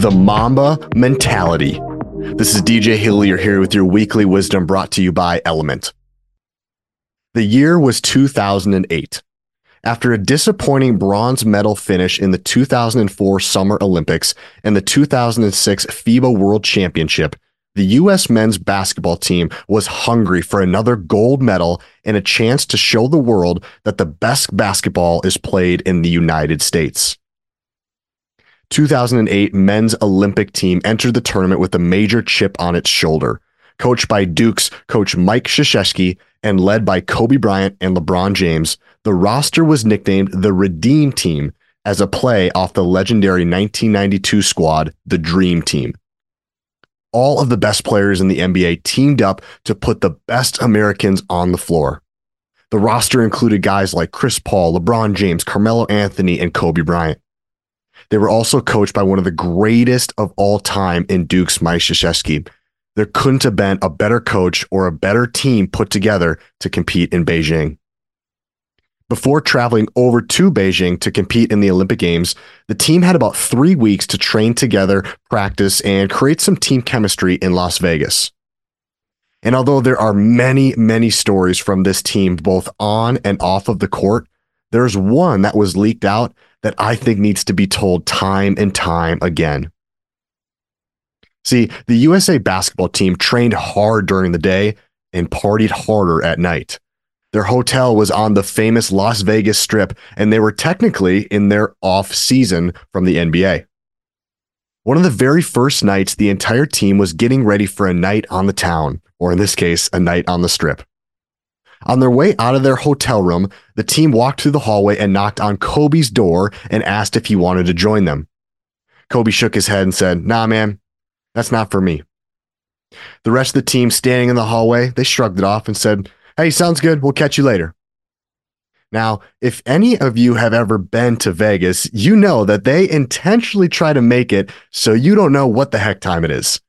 the Mamba mentality. This is DJ Hillier here with your weekly wisdom brought to you by Element. The year was 2008. After a disappointing bronze medal finish in the 2004 Summer Olympics and the 2006 FIBA World Championship, the U.S. men's basketball team was hungry for another gold medal and a chance to show the world that the best basketball is played in the United States. 2008 men's Olympic team entered the tournament with a major chip on its shoulder. Coached by Duke's coach Mike Krzyzewski and led by Kobe Bryant and LeBron James, the roster was nicknamed the Redeem Team as a play off the legendary 1992 squad, the Dream Team. All of the best players in the NBA teamed up to put the best Americans on the floor. The roster included guys like Chris Paul, LeBron James, Carmelo Anthony, and Kobe Bryant. They were also coached by one of the greatest of all time in Duke's Mike Krzyzewski. There couldn't have been a better coach or a better team put together to compete in Beijing. Before traveling over to Beijing to compete in the Olympic Games, the team had about three weeks to train together, practice, and create some team chemistry in Las Vegas. And although there are many, many stories from this team, both on and off of the court, there's one that was leaked out that I think needs to be told time and time again. See, the USA basketball team trained hard during the day and partied harder at night. Their hotel was on the famous Las Vegas Strip, and they were technically in their off season from the NBA. One of the very first nights, the entire team was getting ready for a night on the town, or in this case, a night on the strip. On their way out of their hotel room, the team walked through the hallway and knocked on Kobe's door and asked if he wanted to join them. Kobe shook his head and said, Nah, man, that's not for me. The rest of the team standing in the hallway, they shrugged it off and said, Hey, sounds good. We'll catch you later. Now, if any of you have ever been to Vegas, you know that they intentionally try to make it so you don't know what the heck time it is.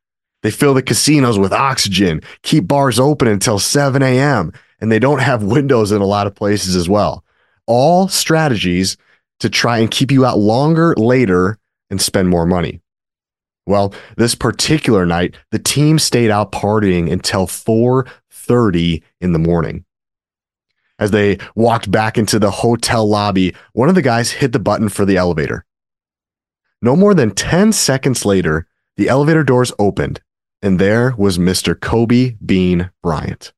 They fill the casinos with oxygen, keep bars open until 7 a.m., and they don't have windows in a lot of places as well. All strategies to try and keep you out longer later and spend more money. Well, this particular night, the team stayed out partying until 4:30 in the morning. As they walked back into the hotel lobby, one of the guys hit the button for the elevator. No more than 10 seconds later, the elevator doors opened, and there was Mr. Kobe Bean Bryant.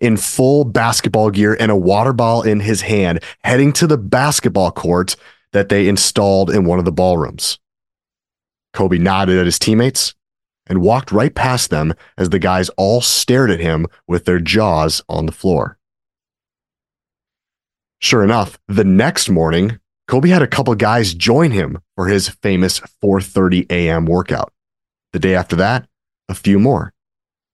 In full basketball gear and a water ball in his hand, heading to the basketball court that they installed in one of the ballrooms. Kobe nodded at his teammates and walked right past them as the guys all stared at him with their jaws on the floor. Sure enough, the next morning, Kobe had a couple guys join him for his famous 4:30 a.m. workout. The day after that, a few more.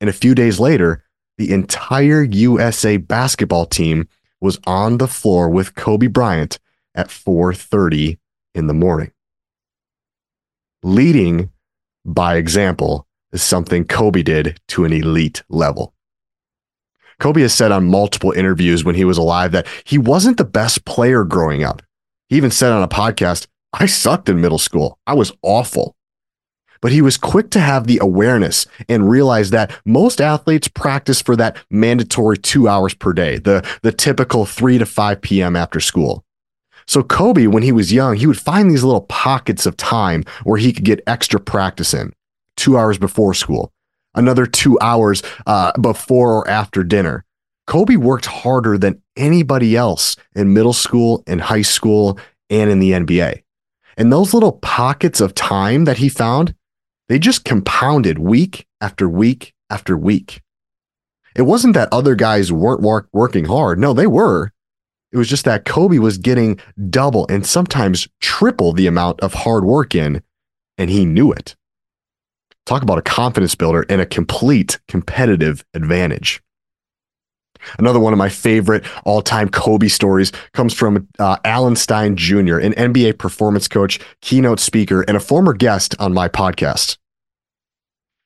And a few days later, the entire USA basketball team was on the floor with Kobe Bryant at 4:30 in the morning. Leading by example is something Kobe did to an elite level. Kobe has said on multiple interviews when he was alive that he wasn't the best player growing up. He even said on a podcast, I sucked in middle school. I was awful. But he was quick to have the awareness and realize that most athletes practice for that mandatory two hours per day, the, the typical 3 to 5 p.m. after school. So Kobe, when he was young, he would find these little pockets of time where he could get extra practice in. Two hours before school, another two hours uh, before or after dinner. Kobe worked harder than anybody else in middle school, in high school, and in the NBA. And those little pockets of time that he found, they just compounded week after week after week. It wasn't that other guys weren't work, working hard. No, they were. It was just that Kobe was getting double and sometimes triple the amount of hard work in, and he knew it. Talk about a confidence builder and a complete competitive advantage. Another one of my favorite all time Kobe stories comes from uh, Alan Stein Jr., an NBA performance coach, keynote speaker, and a former guest on my podcast.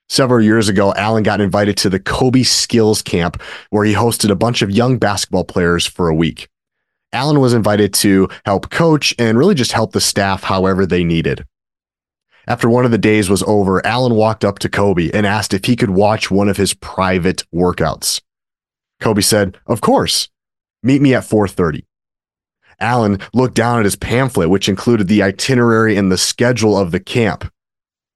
Several years ago, Alan got invited to the Kobe Skills Camp, where he hosted a bunch of young basketball players for a week. Alan was invited to help coach and really just help the staff however they needed. After one of the days was over, Alan walked up to Kobe and asked if he could watch one of his private workouts. Kobe said, "Of course. Meet me at 4:30." Alan looked down at his pamphlet which included the itinerary and the schedule of the camp.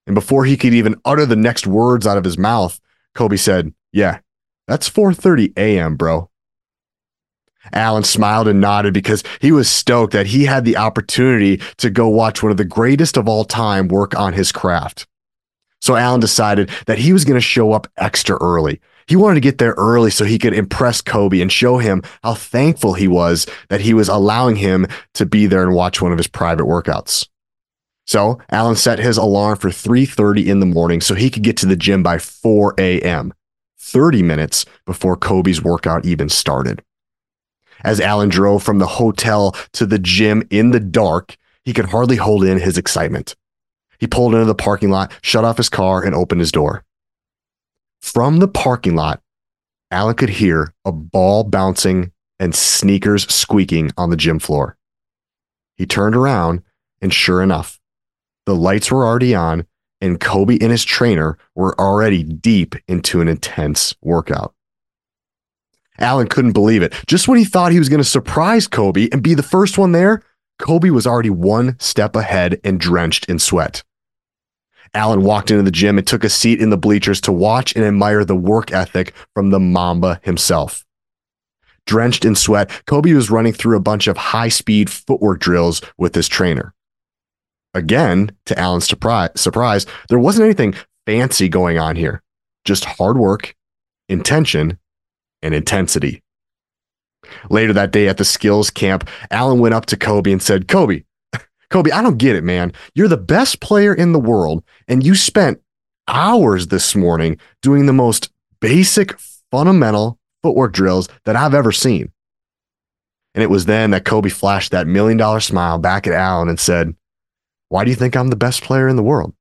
And before he could even utter the next words out of his mouth, Kobe said, "Yeah, that's 4:30 a.m., bro." Alan smiled and nodded because he was stoked that he had the opportunity to go watch one of the greatest of all time work on his craft. So Alan decided that he was going to show up extra early. He wanted to get there early so he could impress Kobe and show him how thankful he was that he was allowing him to be there and watch one of his private workouts. So Alan set his alarm for 3:30 in the morning so he could get to the gym by 4 a.m., 30 minutes before Kobe's workout even started. As Alan drove from the hotel to the gym in the dark, he could hardly hold in his excitement. He pulled into the parking lot, shut off his car, and opened his door. From the parking lot, Alan could hear a ball bouncing and sneakers squeaking on the gym floor. He turned around, and sure enough, the lights were already on, and Kobe and his trainer were already deep into an intense workout. Alan couldn't believe it. Just when he thought he was going to surprise Kobe and be the first one there, Kobe was already one step ahead and drenched in sweat. Alan walked into the gym and took a seat in the bleachers to watch and admire the work ethic from the Mamba himself. Drenched in sweat, Kobe was running through a bunch of high speed footwork drills with his trainer. Again, to Alan's surprise, there wasn't anything fancy going on here, just hard work, intention, and intensity. Later that day at the skills camp, Alan went up to Kobe and said, Kobe, Kobe, I don't get it, man. You're the best player in the world, and you spent hours this morning doing the most basic, fundamental footwork drills that I've ever seen. And it was then that Kobe flashed that million dollar smile back at Alan and said, Why do you think I'm the best player in the world?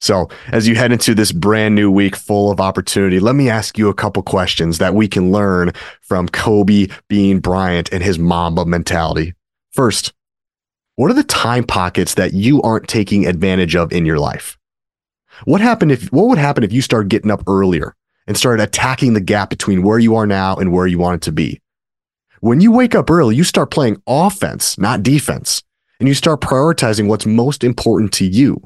So, as you head into this brand new week full of opportunity, let me ask you a couple questions that we can learn from Kobe Bean Bryant and his Mamba mentality. First, what are the time pockets that you aren't taking advantage of in your life? What happened if what would happen if you started getting up earlier and started attacking the gap between where you are now and where you want it to be? When you wake up early, you start playing offense, not defense, and you start prioritizing what's most important to you.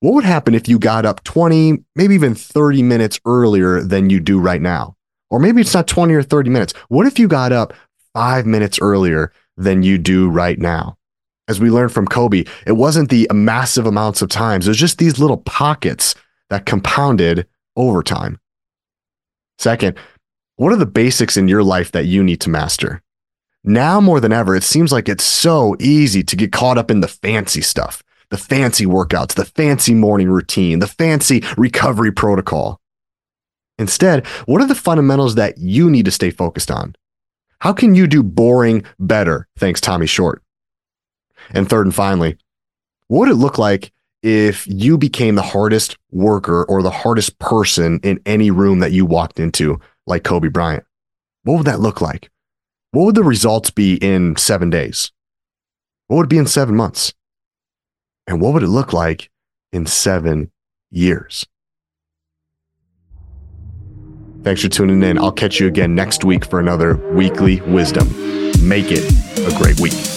What would happen if you got up 20, maybe even 30 minutes earlier than you do right now? Or maybe it's not 20 or 30 minutes. What if you got up five minutes earlier than you do right now? As we learned from Kobe, it wasn't the massive amounts of times, it was just these little pockets that compounded over time. Second, what are the basics in your life that you need to master? Now more than ever, it seems like it's so easy to get caught up in the fancy stuff the fancy workouts, the fancy morning routine, the fancy recovery protocol. Instead, what are the fundamentals that you need to stay focused on? How can you do boring better? Thanks, Tommy Short. And third and finally, what would it look like if you became the hardest worker or the hardest person in any room that you walked into, like Kobe Bryant? What would that look like? What would the results be in seven days? What would it be in seven months? And what would it look like in seven years? Thanks for tuning in. I'll catch you again next week for another weekly wisdom. Make it a great week.